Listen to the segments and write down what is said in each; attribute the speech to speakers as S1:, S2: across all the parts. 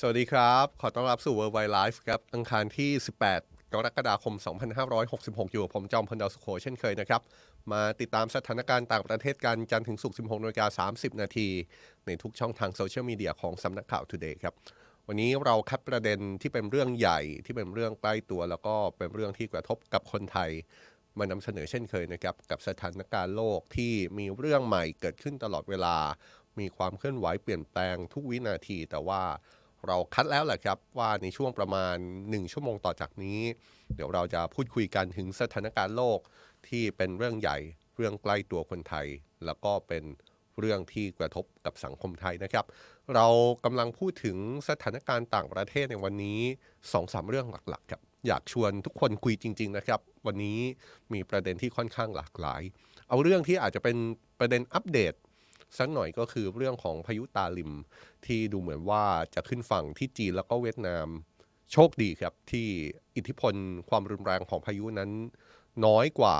S1: สวัสดีครับ ขอต้อนรับสู่ World Wide Life ครับ อังคารที่ 18 กรกฎาคม 2566 อยู่กับผมจอมพลดาวสุโขเช่นเคยนะครับ มาติดตามสถานการณ์ต่างประเทศกันจันทร์ถึงศุกร์16นาฬิกา30 นาที ในทุกช่องทางโซเชียลมีเดียของสำนักข่าว Today ครับ วันนี้เราคัดประเด็นที่เป็นเรื่องใหญ่ที่เป็นเรื่องใกล้ตัว แล้วก็เป็นเรื่องที่กระทบกับคนไทย มานำเสนอเช่นเคยนะครับกับสถานการณ์โลกที่มีเรื่องใหม่เกิดขึ้นตลอดเวลา มีความเคลื่อนไหวเปลี่ยนแปลงทุกวินาทีแต่ว่า เราคัดแล้วแหละครับว่าในช่วงประมาณ 1 ชั่วโมงต่อจากนี้ เดี๋ยวเราจะพูดคุยกันถึงสถานการณ์โลกที่เป็นเรื่องใหญ่เรื่องใกล้ตัวคนไทย แล้วก็เป็นเรื่องที่กระทบกับสังคมไทยนะครับ เรากำลังพูดถึงสถานการณ์ต่างประเทศในวันนี้2อสเรื่องหลักๆครับอยากชวนทุกคนคุยจริง ๆนะครับ วันนี้มีประเด็นที่ค่อนข้างหลากหลาย เอาเรื่องที่อาจจะเป็นประเด็นอัปเดตสักหน่อยก็คือเรื่องของพายุตาลิม ที่ดูเหมือนว่าจะขึ้นฝั่งที่จีนแล้วก็เวียดนาม โชคดีครับที่อิทธิพลความรุนแรงของพายุนั้น น้อยกว่า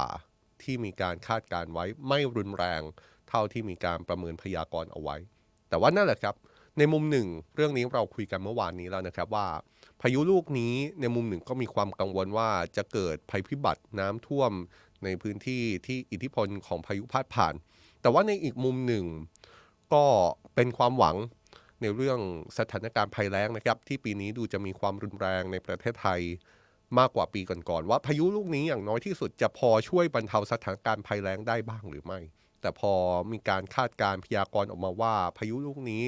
S1: ที่มีการคาดการไว้ไม่รุนแรงเท่าที่มีการประเมินพยากรณ์เอาไว้ แต่ว่านั่นแหละครับ ในมุมหนึ่ง เรื่องนี้เราคุยกันเมื่อวานนี้แล้วนะครับว่า พายุลูกนี้ในมุมหนึ่งก็มีความกังวลว่าจะเกิดภัยพิบัติน้ำท่วมในพื้นที่ที่อิทธิพลของพายุพาดผ่าน แต่ว่าในอีกมุมหนึ่ง ก็เป็นความหวัง ในเรื่องสถานการณ์ภัยแล้งนะครับ ที่ปีนี้ดูจะมีความรุนแรงในประเทศไทยมากกว่าปีก่อนๆว่าพายุลูกนี้อย่างน้อยที่สุดจะพอช่วยบรรเทาสถานการณ์ภัยแล้งได้บ้างหรือไม่ แต่พอมีการคาดการพยากรณ์ออกมาว่า พายุลูกนี้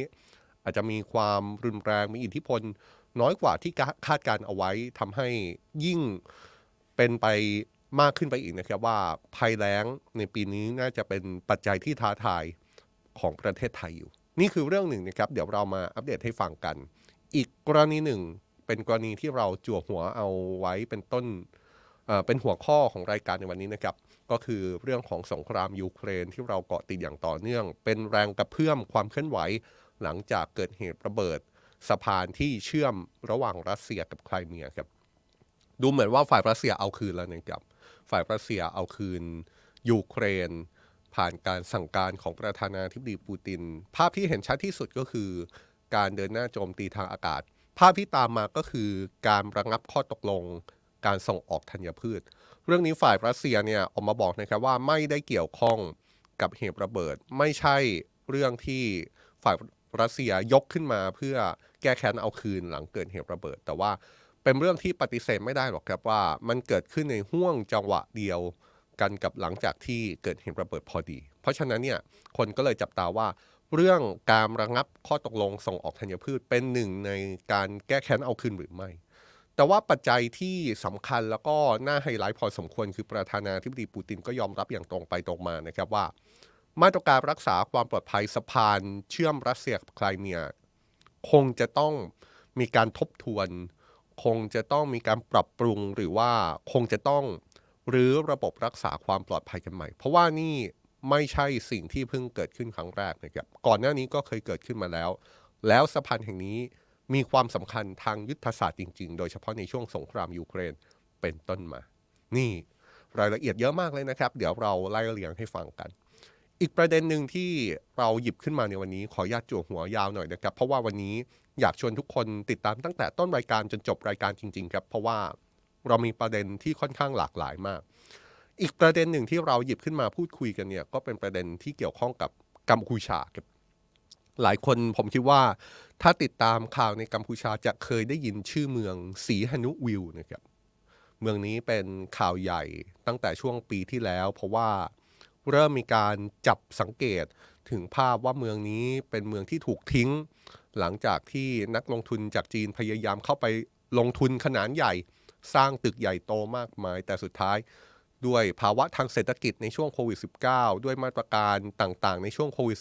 S1: อาจจะมีความรุนแรงมีอิทธิพล น้อยกว่าที่คาดการเอาไว้ทำให้ยิ่งเป็นไปมากขึ้นไปอีกนะครับว่าภัยแล้งในปีนี้น่าจะเป็นปัจจัยที่ท้าทายของประเทศไทยอยู่ นี่คือเรื่องหนึ่งนะครับ เดี๋ยวเรามาอัปเดตให้ฟังกัน อีกกรณีหนึ่ง เป็นกรณีที่เราจั่วหัวเอาไว้เป็นต้นเเป็นหัวข้อของรายการในวันนี้นะครับ ก็คือเรื่องของสงครามยูเครนที่เราเกาะติดอย่างต่อเนื่อง เป็นแรงกระเพื่อมความเคลื่อนไหว หลังจากเกิดเหตุระเบิดสะพานที่เชื่อมระหว่างรัสเซียกับไครเมียครับ ดูเหมือนว่าฝ่ายรัสเซียเอาคืนแล้วนะครับ ฝ่ายรัสเซียเอาคืนยูเครน ผ่านการสั่งการของประธานาธิบดีปูติน ภาพที่เห็นชัดที่สุดก็คือ การเดินหน้าโจมตีทางอากาศ ภาพที่ตามมาก็คือการระงับข้อตกลง การส่งออกธัญพืช เรื่องนี้ฝ่ายรัสเซียเนี่ยออกมาบอกนะครับว่าไม่ได้เกี่ยวข้องกับเหตุระเบิด ไม่ใช่เรื่องที่ฝ่ายรัสเซียยกขึ้นมาเพื่อแก้แค้นเอาคืนหลังเกิดเหตุระเบิด แต่ว่าเป็นเรื่องที่ปฏิเสธไม่ได้หรอกครับว่า มันเกิดขึ้นในห่วงจังหวะเดียว กันกับหลังจากที่เกิดเหตุระเบิดพอดี เพราะฉะนั้นเนี่ยคนก็เลยจับตาว่า เรื่องการระงับข้อตกลงส่งออกธัญพืชเป็นหนึ่งในการแก้แค้นเอาคืนหรือไม่ แต่ว่าปัจจัยที่สำคัญแล้วก็น่าไฮไลท์พอสมควรคือประธานาธิบดีปูตินก็ยอมรับอย่างตรงไปตรงมานะครับว่า มาตรการรักษาความปลอดภัยสะพานเชื่อมรัสเซียกับไครเมีย คงจะต้องมีการทบทวน คงจะต้องมีการปรับปรุงหรือว่าคงจะต้อง หรือระบบรักษาความปลอดภัยกันใหม่ เพราะว่านี่ไม่ใช่สิ่งที่เพิ่งเกิดขึ้นครั้งแรกนะครับก่อนหน้านี้ก็เคยเกิดขึ้นมาแล้ว แล้วสะพานแห่งนี้มีความสำคัญทางยุทธศาสตร์จริง ๆ โดยเฉพาะในช่วงสงครามยูเครนเป็นต้นมา นี่รายละเอียดเยอะมากเลยนะครับ เดี๋ยวเราไล่เรียงให้ฟังกัน อีกประเด็นหนึ่งที่เราหยิบขึ้นมาในวันนี้ขออนุญาตจั่วหัวยาวหน่อยนะครับ เพราะว่าวันนี้อยากชวนทุกคนติดตามตั้งแต่ต้นรายการจนจบรายการจริง ๆ ครับ เพราะว่า เรามีประเด็นที่ค่อนข้างหลากหลายมาก อีกประเด็นหนึ่งที่เราหยิบขึ้นมาพูดคุยกันเนี่ยก็เป็นประเด็นที่เกี่ยวข้องกับกัมพูชาครับหลายคนผมคิดว่าถ้าติดตามข่าวในกัมพูชาจะเคยได้ยินชื่อเมืองสีหนุวิวนะครับเมืองนี้เป็นข่าวใหญ่ตั้งแต่ช่วงปีที่แล้ว เพราะว่าเริ่มมีการจับสังเกตถึงภาพว่าเมืองนี้เป็นเมืองที่ถูกทิ้ง หลังจากที่นักลงทุนจากจีนพยายามเข้าไปลงทุนขนาดใหญ่ สร้างตึกใหญ่โตมากมาย แต่สุดท้ายด้วยภาวะทางเศรษฐกิจในช่วงโควิด -19 ด้วยมาตรการต่างๆ ในช่วงโควิด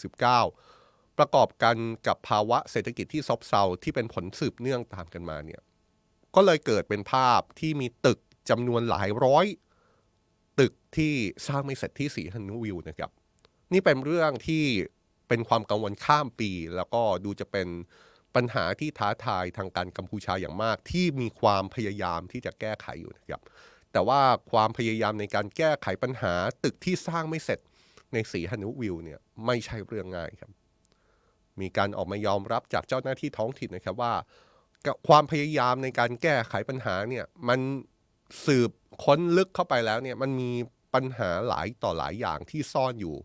S1: -19 ประกอบกันกับภาวะเศรษฐกิจที่ซบเซาที่เป็นผลสืบเนื่องตามกันมาเนี่ยก็เลยเกิดเป็นภาพที่มีตึกจำนวนหลายร้อย ตึกที่สร้างไม่เสร็จที่สีฮันนูวิวนะครับ นี่เป็นเรื่องที่เป็นความกังวลข้ามปี แล้วก็ดูจะเป็น ปัญหาที่ท้าทายทางการกัมพูชาอย่างมาก ที่มีความพยายามที่จะแก้ไขอยู่นะครับ แต่ว่าความพยายามในการแก้ไขปัญหาตึกที่สร้างไม่เสร็จในสีฮันุวิวเนี่ยไม่ใช่เรื่องง่ายครับ มีการออกมายอมรับจากเจ้าหน้าที่ท้องถิ่นนะครับว่า ความพยายามในการแก้ไขปัญหาเนี่ยมันสืบค้นลึกเข้าไปแล้วเนี่ยมันมีปัญหาหลายต่อหลายอย่างที่ซ่อนอยู่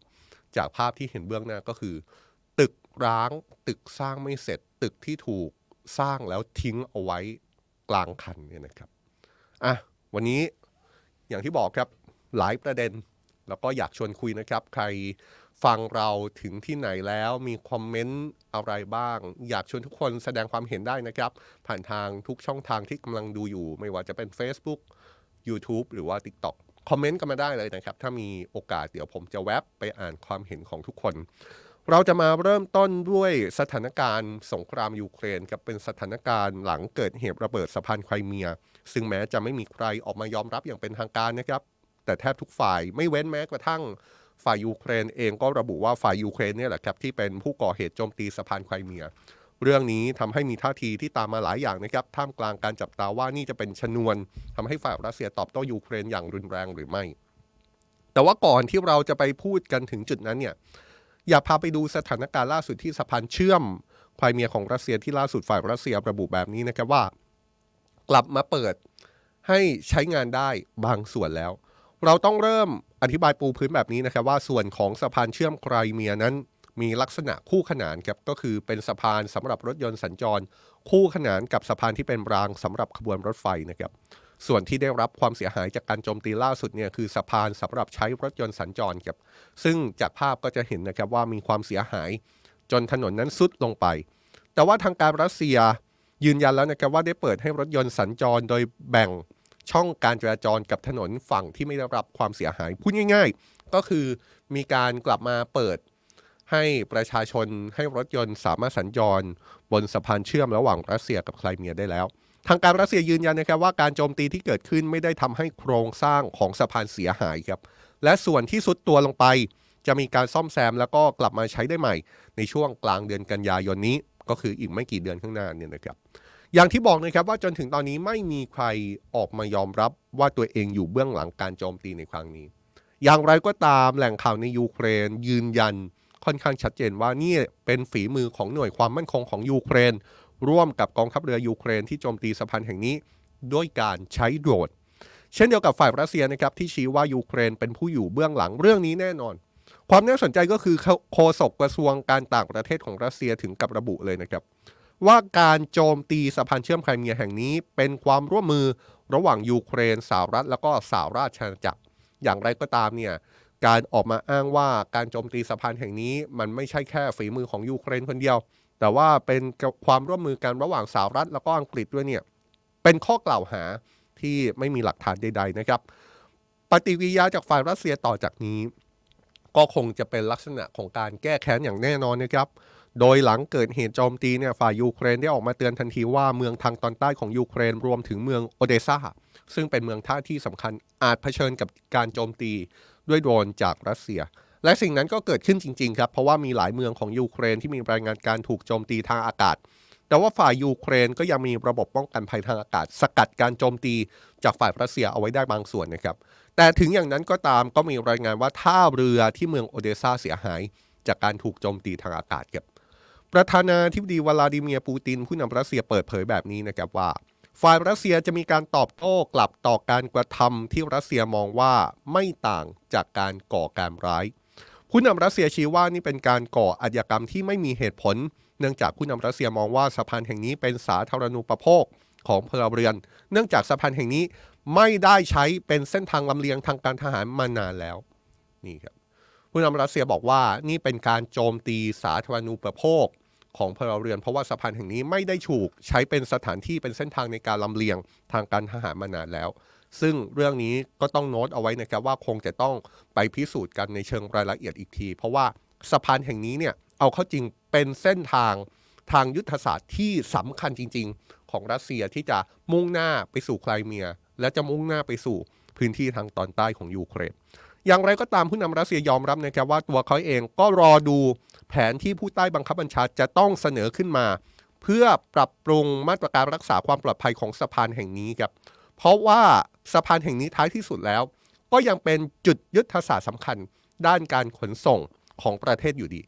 S1: จากภาพที่เห็นเบื้องหน้าก็คือ ตึกร้างตึกสร้างไม่เสร็จ ตึกที่ถูกสร้างแล้วทิ้งเอาไว้กลางคันเนี่ยนะครับอะวันนี้อย่างที่บอกครับหลายประเด็น แล้วก็อยากชวนคุยนะครับ ใครฟังเราถึงที่ไหนแล้วมีคอมเมนต์อะไรบ้าง อยากชวนทุกคนแสดงความเห็นได้นะครับ ผ่านทางทุกช่องทางที่กำลังดูอยู่ ไม่ว่าจะเป็น Facebook YouTube หรือว่า TikTok คอมเมนต์กันมาได้เลยนะครับ ถ้ามีโอกาสเดี๋ยวผมจะแวบไปอ่านความเห็นของทุกคน เราจะมาเริ่มต้นด้วยสถานการณ์สงครามยูเครนครับเป็นสถานการณ์หลังเกิดเหตุระเบิดสะพานไครเมีย ซึ่งแม้จะไม่มีใครออกมายอมรับอย่างเป็นทางการนะครับ แต่แทบทุกฝ่ายไม่เว้นแม้กระทั่งฝ่ายยูเครนเองก็ระบุว่าฝ่ายยูเครนเนี่ยแหละครับที่เป็นผู้ก่อเหตุโจมตีสะพานไครเมีย เรื่องนี้ทำให้มีท่าทีที่ตามมาหลายอย่างนะครับท่ามกลางการจับตาว่านี่จะเป็นชนวนทำให้ฝ่ายรัสเซียตอบโต้ยูเครนอย่างรุนแรงหรือไม่ แต่ว่าก่อนที่เราจะไปพูดกันถึงจุดนั้นเนี่ย อยากพาไปดูสถานการณ์ล่าสุดที่สะพานเชื่อมไครเมียของรัสเซียที่ล่าสุดฝ่ายรัสเซียระบุแบบนี้นะครับว่า กลับมาเปิดให้ใช้งานได้บางส่วนแล้ว เราต้องเริ่มอธิบายปูพื้นแบบนี้นะครับว่าส่วนของสะพานเชื่อมไครเมียนั้นมีลักษณะคู่ขนานครับก็คือเป็นสะพานสำหรับรถยนต์สัญจร คู่ขนานกับสะพานที่เป็นรางสำหรับขบวนรถไฟนะครับ ส่วนที่ได้รับความเสียหายจากการโจมตีล่าสุดเนี่ยคือสะพานสำหรับใช้รถยนต์สัญจรครับซึ่งจากภาพก็จะเห็นนะครับว่ามีความเสียหาย จนถนนนั้นซุดลงไป แต่ว่าทางการรัสเซียยืนยันแล้วนะครับว่าได้เปิดให้รถยนต์สัญจรโดยแบ่งช่องการจราจรกับถนนฝั่งที่ไม่ได้รับความเสียหายพูดง่าย ๆ ก็คือมีการกลับมาเปิดให้ประชาชนให้รถยนต์สามารถสัญจร บนสะพานเชื่อมระหว่างรัสเซียกับไครเมียได้แล้ว ทางการรัสเซียยืนยันนะครับว่าการโจมตีที่เกิดขึ้นไม่ได้ทำให้โครงสร้างของสะพานเสียหายครับ และส่วนที่สุดตัวลงไป จะมีการซ่อมแซมแล้วก็กลับมาใช้ได้ใหม่ ในช่วงกลางเดือนกันยายนนี้ ก็คืออีกไม่กี่เดือนข้างหน้าเนี่ยนะครับ อย่างที่บอกนะครับว่าจนถึงตอนนี้ไม่มีใครออกมายอมรับว่าตัวเองอยู่เบื้องหลังการโจมตีในครั้งนี้ อย่างไรก็ตามแหล่งข่าวในยูเครนยืนยันค่อนข้างชัดเจนว่านี่เป็นฝีมือของหน่วยความมั่นคงของยูเครน ร่วมกับกองทัพเรือยูเครนที่โจมตีสะพานแห่งนี้ด้วยการใช้โดรนเช่นเดียวกับฝ่ายรัสเซียนะครับที่ชี้ว่ายูเครนเป็นผู้อยู่เบื้องหลังเรื่องนี้แน่นอน ความน่าสนใจก็คือโฆษกกระทรวงการต่างประเทศของรัสเซียถึงกับระบุเลยนะครับ ว่าการโจมตีสะพานเชื่อมไครเมียแห่งนี้ เป็นความร่วมมือระหว่างยูเครนสหรัฐแล้วก็สหราชอาณาจักร อย่างไรก็ตามเนี่ยการออกมาอ้างว่าการโจมตีสะพานแห่งนี้ มันไม่ใช่แค่ฝีมือของยูเครนคนเดียว แต่ว่าเป็นความร่วมมือกันระหว่างสหรัฐแล้วก็อังกฤษด้วยเนี่ยเป็นข้อกล่าวหาที่ไม่มีหลักฐานใด ๆ นะครับ ปฏิกิยาจากฝ่ายรัสเซียต่อจากนี้ ก็คงจะเป็นลักษณะของการแก้แค้นอย่างแน่นอนนะครับ โดยหลังเกิดเหตุโจมตีเนี่ยฝ่ายยูเครนได้ออกมาเตือนทันทีว่าเมืองทางตอนใต้ของยูเครนรวมถึงเมืองโอเดซ่าซึ่งเป็นเมืองท่าที่สำคัญอาจเผชิญกับการโจมตีด้วยโดรนจากรัสเซีย และสิ่งนั้นก็เกิดขึ้นจริงๆครับ เพราะว่ามีหลายเมืองของยูเครนที่มีรายงานการถูกโจมตีทางอากาศ แต่ว่าฝ่ายยูเครนก็ยังมีระบบป้องกันภัยทางอากาศ สกัดการโจมตีจากฝ่ายรัสเซียเอาไว้ได้บางส่วนนะครับ แต่ถึงอย่างนั้นก็ตามก็มีรายงานว่าท่าเรือที่เมืองโอเดซาเสียหาย จากการถูกโจมตีทางอากาศครับประธานาธิบดีวลาดิเมียร์ปูติน ผู้นำรัสเซียเปิดเผยแบบนี้นะครับว่า ฝ่ายรัสเซียจะมีการตอบโต้กลับต่อการกระทำที่รัสเซียมองว่าไม่ต่างจากการก่อการร้าย ผู้นำรัสเซียชี้ว่านี่เป็นการก่ออาชญากรรมที่ไม่มีเหตุผล เนื่องจากผู้นำรัสเซียมองว่าสะพานแห่งนี้เป็นสาธารณูปโภคของพลเรือน เนื่องจากสะพานแห่งนี้ไม่ได้ใช้เป็นเส้นทางลำเลียงทางการทหารมานานแล้วนี่ครับผู้นำรัสเซียบอกว่านี่เป็นการโจมตีสาธารณูปโภคของพลเรือน เพราะว่าสะพานแห่งนี้ไม่ได้ถูกใช้เป็นสถานที่เป็นเส้นทางในการลำเลียงทางการทหารมานานแล้ว ซึ่งเรื่องนี้ก็ต้องโน้ตเอาไว้นะครับว่าคงจะต้องไปพิสูจน์กันในเชิงรายละเอียดอีกที เพราะว่าสะพานแห่งนี้เนี่ยเอาเข้าจริงเป็นเส้นทางทางยุทธศาสตร์ที่สำคัญจริง ๆ ของรัสเซียที่จะมุ่งหน้าไปสู่ไครเมีย และจะมุ่งหน้าไปสู่พื้นที่ทางตอนใต้ของยูเครนอย่างไรก็ตามผู้นำรัสเซียยอมรับนะครับว่าตัวเขาเองก็รอดูแผนที่ผู้ใต้บังคับบัญชาจะต้องเสนอขึ้นมา เพื่อปรับปรุงมาตรการรักษาความปลอดภัยของสะพานแห่งนี้ครับ เพราะว่าสะพานแห่งนี้ท้ายที่สุดแล้ว ก็ยังเป็นจุดยุทธศาสตร์สำคัญด้านการขนส่งของประเทศอยู่ดี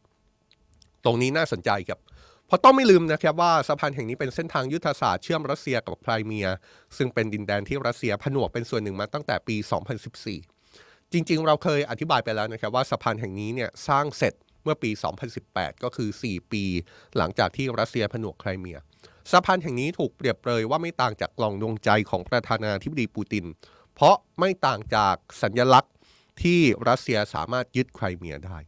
S1: ตรงนี้น่าสนใจครับเพราะต้องไม่ลืมนะครับว่าสะพานแห่งนี้เป็นเส้นทางยุทธศาสตร์เชื่อมรัสเซียกับไครเมีย ซึ่งเป็นดินแดนที่รัสเซียผนวกเป็นส่วนหนึ่งมาตั้งแต่ปี 2014 จริงๆ เราเคยอธิบายไปแล้วนะครับว่าสะพานแห่งนี้เนี่ยสร้างเสร็จเมื่อปี 2018 ก็คือ 4 ปี หลังจากที่รัสเซียผนวกไครเมีย สะพานแห่งนี้ถูกเปรียบเปรยว่าไม่ต่างจากกล่องดวงใจของประธานาธิบดีปูติน เพราะไม่ต่างจากสัญลักษณ์ที่รัสเซียสามารถยึดไครเมียได้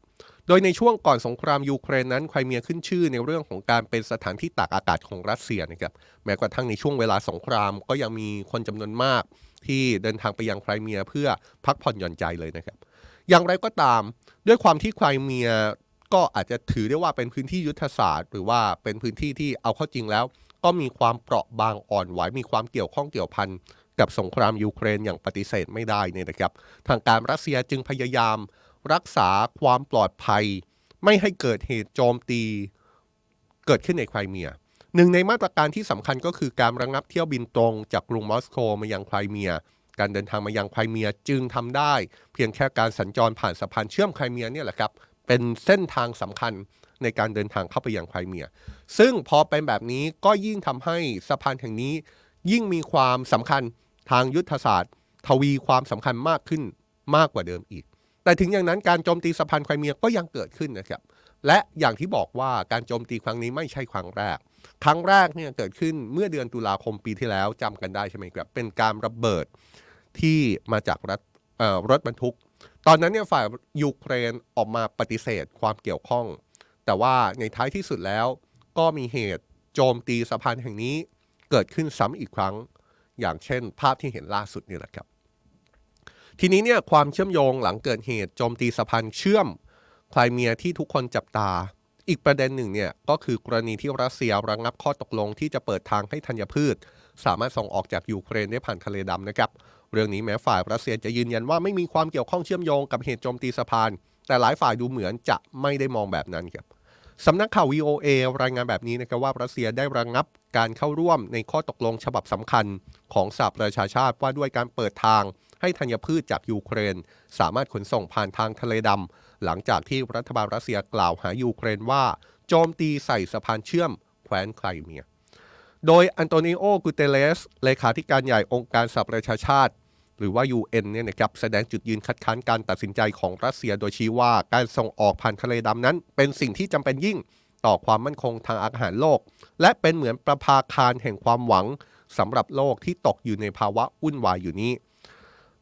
S1: โดยในช่วงก่อนสงครามยูเครนนั้นไครเมียขึ้นชื่อในเรื่องของการเป็นสถานที่ตากอากาศของรัสเซียนะครับแม้กระทั่งในช่วงเวลาสงครามก็ยังมีคนจำนวนมาก ที่เดินทางไปยังไครเมียเพื่อพักผ่อนหย่อนใจเลยนะครับ อย่างไรก็ตามด้วยความที่ไครเมียก็อาจจะถือได้ว่าเป็นพื้นที่ยุทธศาสตร์ หรือว่าเป็นพื้นที่ที่เอาเข้าจริงแล้ว ก็มีความเปราะบางอ่อนไหวมีความเกี่ยวข้องเกี่ยวพันกับสงครามยูเครนอย่างปฏิเสธไม่ได้เนี่ยนะครับ ทางการรัสเซียจึงพยายามรักษาความปลอดภัย ไม่ให้เกิดเหตุโจมตีเกิดขึ้นในไครเมียหนึ่งในมาตรการที่สำคัญก็คือการระงับเที่ยวบินตรงจากกรุงมอสโกมายังไครเมีย การเดินทางมายังไครเมียจึงทำได้ เพียงแค่การสัญจรผ่านสะพานเชื่อมไครเมียเนี่ยแหละครับเป็นเส้นทางสำคัญในการเดินทางเข้าไปยังไครเมีย ซึ่งพอเป็นแบบนี้ก็ยิ่งทำให้สะพานแห่งนี้ ยิ่งมีความสำคัญทางยุทธศาสตร์ ทวีความสำคัญมากขึ้นมากกว่าเดิมอีก แต่ถึงอย่างนั้นการโจมตีสะพานไครเมียก็ยังเกิดขึ้นนะครับ และอย่างที่บอกว่าการโจมตีครั้งนี้ไม่ใช่ครั้งแรก ครั้งแรกเนี่ยเกิดขึ้นเมื่อเดือนตุลาคมปีที่แล้วจำกันได้ใช่ไหมครับ เป็นการระเบิดที่มาจากรถรถบรรทุก ตอนนั้นเนี่ยฝ่ายยูเครนออกมาปฏิเสธความเกี่ยวข้อง แต่ว่าในท้ายที่สุดแล้ว ก็มีเหตุโจมตีสะพานแห่งนี้เกิดขึ้นซ้ำอีกครั้ง อย่างเช่น ภาพที่เห็นล่าสุดนี่แหละครับ ทีนี้เนี่ยความเชื่อมโยงหลังเกิดเหตุโจมตีสะพานเชื่อมไครเมียที่ทุกคนจับตา อีกประเด็นหนึ่งเนี่ยก็คือกรณีที่รัสเซียระงงับข้อตกลงที่จะเปิดทางให้ธัญพืช สามารถส่งออกจากยูเครนได้ผ่านทะเลดำนะครับเรื่องนี้แม้ฝ่ายรัสเซียจะยืนยันว่าไม่มีความเกี่ยวข้องเชื่อมโยงกับเหตุโจมตีสะพาน แต่หลายฝ่ายดูเหมือนจะไม่ได้มองแบบนั้นครับ สำนักข่าว VOA รายงานแบบนี้นะครับว่ารัสเซียได้ระงงับการเข้าร่วมในข้อตกลงฉบับสำคัญของสหประชาชาติว่าด้วยการเปิดทางให้ธัญพืชจากยูเครน สามารถขนส่งผ่านทางทะเลดำ หลังจากที่รัฐบาลรัสเซียกล่าวหายูเครนว่า โจมตีใส่สะพานเชื่อมแคว้นไครเมีย โดยอันโตนิโอ กูเตร์เรส เลขาธิการใหญ่องค์การสหประชาชาติ หรือว่า UN เนี่ยนะครับแสดงจุดยืนคัดค้านการตัดสินใจของรัสเซียโดยชี้ว่าการส่งออกผ่านทะเลดำนั้น เป็นสิ่งที่จำเป็นยิ่งต่อความมั่นคงทางอาหารโลก และเป็นเหมือนประภาคารแห่งความหวังสำหรับโลกที่ตกอยู่ในภาวะวุ่นวายอยู่นี้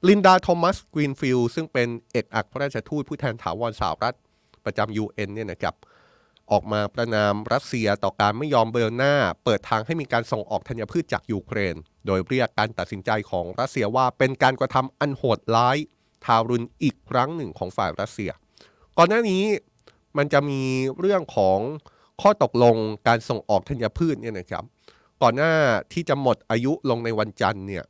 S1: ลินดาโทมัสกรีนฟิลด์ซึ่งเป็นเอกอัครราชทูตผู้แทนถาวรสหรัฐ ประจำ UN เนี่ยนะครับออกมาประนามรัสเซียต่อการไม่ยอมเบลหน้า เปิดทางให้มีการส่งออกธัญพืชจากยูเครน โดยเรียกการตัดสินใจของรัสเซียว่าเป็นการกระทำอันโหดร้าย ทารุณอีกครั้งหนึ่งของฝ่ายรัสเซีย ก่อนหน้านี้มันจะมีเรื่องของข้อตกลงการส่งออกธัญพืชเนี่ยนะครับ ก่อนหน้าที่จะหมดอายุลงในวันจันทร์เนี่ย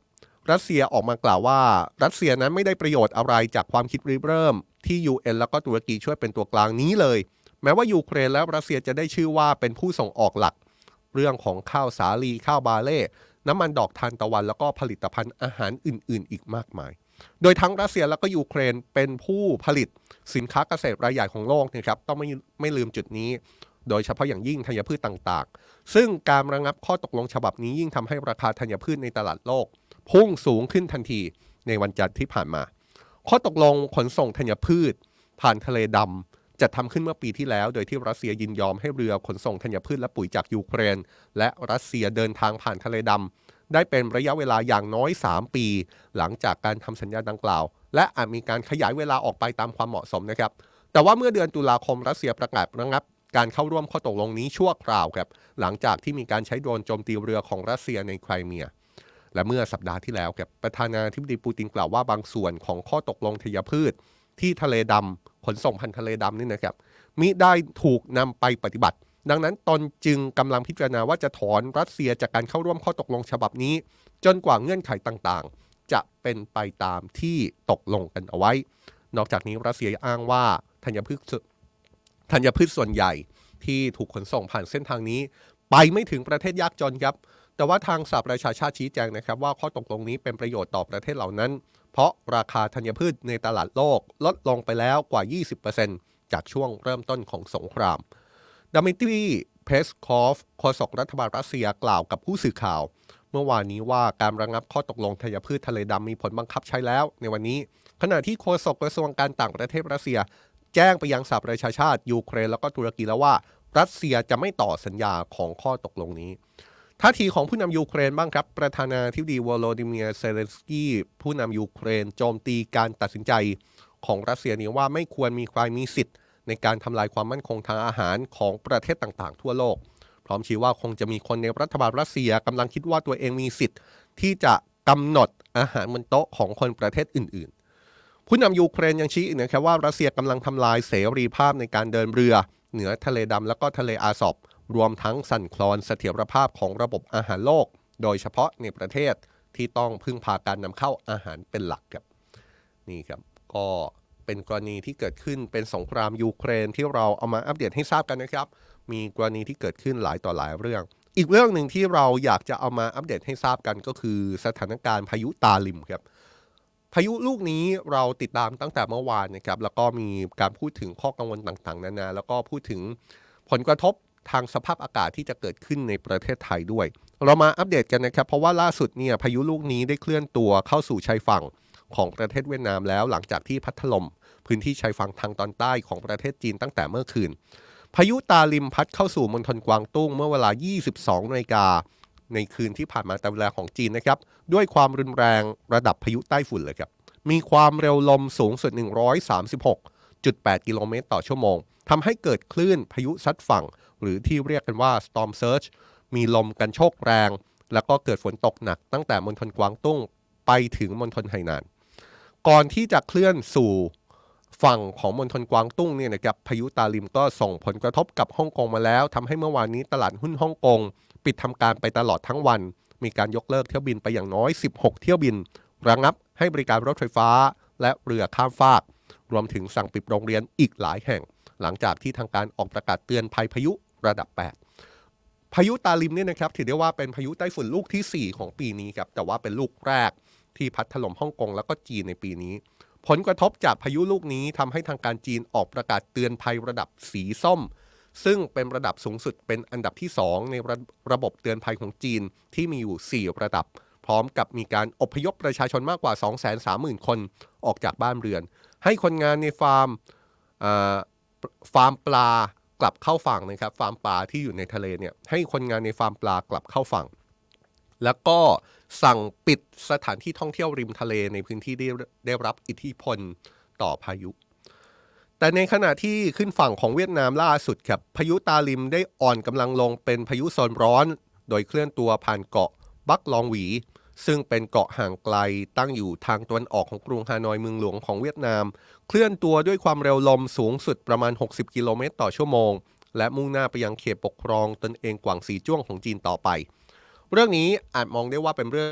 S1: รัสเซียออกมากล่าวว่า รัสเซียนั้นไม่ได้ประโยชน์อะไรจากความคิดริเริ่ม ที่ UN แล้วก็ตุรกีช่วยเป็นตัวกลางนี้เลย แม้ว่ายูเครนและรัสเซียจะได้ชื่อว่าเป็นผู้ส่งออกหลัก เรื่องของข้าวสาลีข้าวบาเล่ น้ำมันดอกทานตะวัน แล้วก็ผลิตภัณฑ์อาหารอื่น ๆ อีกมากมาย โดยทั้งรัสเซียแล้วก็ยูเครนเป็นผู้ผลิตสินค้าเกษตรรายใหญ่ของโลกนะครับต้องไม่ไม่ลืมจุดนี้ โดยเฉพาะอย่างยิ่งธัญพืชต่างๆ ซึ่งการระงับข้อตกลงฉบับนี้ยิ่งทำให้ราคาธัญพืชในตลาดโลก พุ่งสูงขึ้นทันทีในวันจันทร์ที่ผ่านมา ข้อตกลงขนส่งธัญพืช ผ่านทะเลดำ จัดทำขึ้นเมื่อปีที่แล้ว โดยที่รัสเซียยินยอมให้เรือขนส่งธัญพืชและปุ๋ยจากยูเครน และรัสเซียเดินทางผ่านทะเลดำได้เป็นระยะเวลาอย่างน้อย 3 ปี หลังจากการทำสัญญาดังกล่าว และอาจมีการขยายเวลาออกไปตามความเหมาะสมนะครับ แต่ว่าเมื่อเดือนตุลาคมรัสเซียประกาศระงับ การเข้าร่วมข้อตกลงนี้ชั่วคราวครับหลังจากที่มีการใช้โดรนโจมตีเรือของรัสเซียในไครเมียและเมื่อสัปดาห์ที่แล้วครับประธานาธิบดีปูตินกล่าวว่าบางส่วนของข้อตกลงธัญพืช ที่ทะเลดำขนส่งพันทะเลดำนี่นะครับมิได้ถูกนำไปปฏิบัติ ดังนั้นตนจึงกำลังพิจารณาว่าจะถอนรัสเซียจากการเข้าร่วมข้อตกลงฉบับนี้ จนกว่าเงื่อนไขต่างๆ จะเป็นไปตามที่ตกลงกันเอาไว้ นอกจากนี้รัสเซียอ้างว่าธัญพืชธัญพืชส่วนใหญ่ที่ถูกขนส่งผ่านเส้นทางนี้ ไปไม่ถึงประเทศยากจนครับ แต่ว่าทางสหประชาชาติชี้แจงนะครับว่าข้อตกลงนี้เป็นประโยชน์ต่อประเทศเหล่านั้น เพราะราคาธัญพืชในตลาดโลกลดลงไปแล้วกว่า 20%จากช่วงเริ่มต้นของสงครามดามิทรีเพสคอฟโฆษกรัฐบาลรัสเซียกล่าวกับผู้สื่อข่าว เมื่อวานนี้ว่าการระงับข้อตกลงทยพืชทะเลดำมีผลบังคับใช้แล้ว ในวันนี้ขณะที่โฆษกกระทรวงการต่างประเทศรัสเซีย แจ้งไปยังสหประชาชาติยูเครนแล้วก็ตุรกีแล้วว่า รัสเซียจะไม่ต่อสัญญาของข้อตกลงนี้ ท่าทีของผู้นำยูเครนบ้างครับ ประธานาธิบดีโวโลดิเมียร์ เซเลนสกี้ผู้นำยูเครนโจมตีการตัดสินใจของรัสเซียนี้ว่าไม่ควรมีใครมีสิทธิ์ ในการทำลายความมั่นคงทางอาหารของประเทศต่างๆ ทั่วโลก พร้อมชี้ว่าคงจะมีคนในรัฐบาลรัสเซียกำลังคิดว่าตัวเองมีสิทธิ์ ที่จะกำหนดอาหารบนโต๊ะของคนประเทศอื่น ๆ ผู้นำยูเครนยังชี้อีกนะครับว่ารัสเซียกำลังทำลายเสรีภาพในการเดินเรือ เหนือทะเลดำและก็ทะเลอาซอบ รวมทั้งสั่นคลอนเสถียรภาพของระบบอาหารโลก โดยเฉพาะในประเทศที่ต้องพึ่งพาการนำเข้าอาหารเป็นหลักครับนี่ครับก็เป็นกรณีที่เกิดขึ้นเป็นสงครามยูเครนที่เราเอามาอัปเดตให้ทราบกันนะครับ มีกรณีที่เกิดขึ้นหลายต่อหลายเรื่อง อีกเรื่องหนึ่งที่เราอยากจะเอามาอัปเดตให้ทราบกันก็คือสถานการณ์พายุตาลิมครับพายุลูกนี้เราติดตามตั้งแต่เมื่อวานนะครับแล้วก็มีการพูดถึงข้อกังวลต่างๆ นานาแล้วก็พูดถึงผลกระทบ ทางสภาพอากาศที่จะเกิดขึ้นในประเทศไทยด้วย เรามาอัปเดตกันนะครับ เพราะว่าล่าสุดเนี่ยพายุลูกนี้ได้เคลื่อนตัวเข้าสู่ชายฝั่งของประเทศเวียดนามแล้ว หลังจากที่พัดถล่มพื้นที่ชายฝั่งทางตอนใต้ของประเทศจีนตั้งแต่เมื่อคืน พายุตาลิมพัดเข้าสู่มณฑลกวางตุ้งเมื่อเวลา 22นาฬิกาในคืนที่ผ่านมาตามเวลาของจีนนะครับ ด้วยความรุนแรงระดับพายุใต้ฝุ่นเลยครับ มีความเร็วลมสูงสุด 136.8 กิโลเมตรต่อชั่วโมง ทำให้เกิดคลื่นพายุซัดฝั่ง หรือที่เรียกกันว่า storm surge มีลมกันโชกแรง แล้วก็เกิดฝนตกหนัก ตั้งแต่มณฑลกวางตุ้งไปถึงมณฑลไหหนาน ก่อนที่จะเคลื่อนสู่ฝั่งของมณฑลกวางตุ้งเนี่ยนะครับพายุตาลิมก็ส่งผลกระทบกับฮ่องกงมาแล้วทำให้เมื่อวานนี้ตลาดหุ้นฮ่องกง ปิดทำการไปตลอดทั้งวัน มีการยกเลิกเที่ยวบินไปอย่างน้อย 16 เที่ยวบิน ระงับให้บริการรถไฟฟ้าและเรือข้ามฟาก รวมถึงสั่งปิดโรงเรียนอีกหลายแห่ง หลังจากที่ทางการออกประกาศเตือนภัยพายุระดับ 8 พายุตาลิมเนี่ยนะครับถือได้ว่าเป็นพายุไต้ฝุ่นลูกที่ 4 ของปีนี้ครับแต่ว่าเป็นลูกแรกที่พัดถล่มฮ่องกงแล้วก็จีนในปีนี้ ผลกระทบจากพายุลูกนี้ทำให้ทางการจีนออกประกาศเตือนภัยระดับสีส้ม ซึ่งเป็นระดับสูงสุดเป็นอันดับที่ 2 ในระระบบเตือนภัยของจีนที่มีอยู่ 4 ระดับ พร้อมกับมีการอพยพประชาชนมากกว่า 230,000 คนออกจากบ้านเรือน ให้คนงานในฟาร์ม ฟาร์มปลากลับเข้าฝั่งนะครับ ฟาร์มปลาที่อยู่ในทะเลเนี่ยให้คนงานในฟาร์มปลากลับเข้าฝั่ง แล้วก็สั่งปิดสถานที่ท่องเที่ยวริมทะเลในพื้นที่ได้ได้รับอิทธิพลต่อพายุ แต่ในขณะที่ขึ้นฝั่งของเวียดนามล่าสุดครับพายุตาลิมได้อ่อนกำลังลงเป็นพายุโซนร้อน โดยเคลื่อนตัวผ่านเกาะบักลองหวี ซึ่งเป็นเกาะห่างไกลตั้งอยู่ทางตะวันออกของกรุงฮานอยเมืองหลวงของเวียดนาม เคลื่อนตัวด้วยความเร็วลมสูงสุดประมาณ 60 กิโลเมตรต่อชั่วโมง และมุ่งหน้าไปยังเขตปกครองตนเองกวางสีจ้วงของจีนต่อไป เรื่องนี้อาจมองได้ว่าเป็นเรื่อง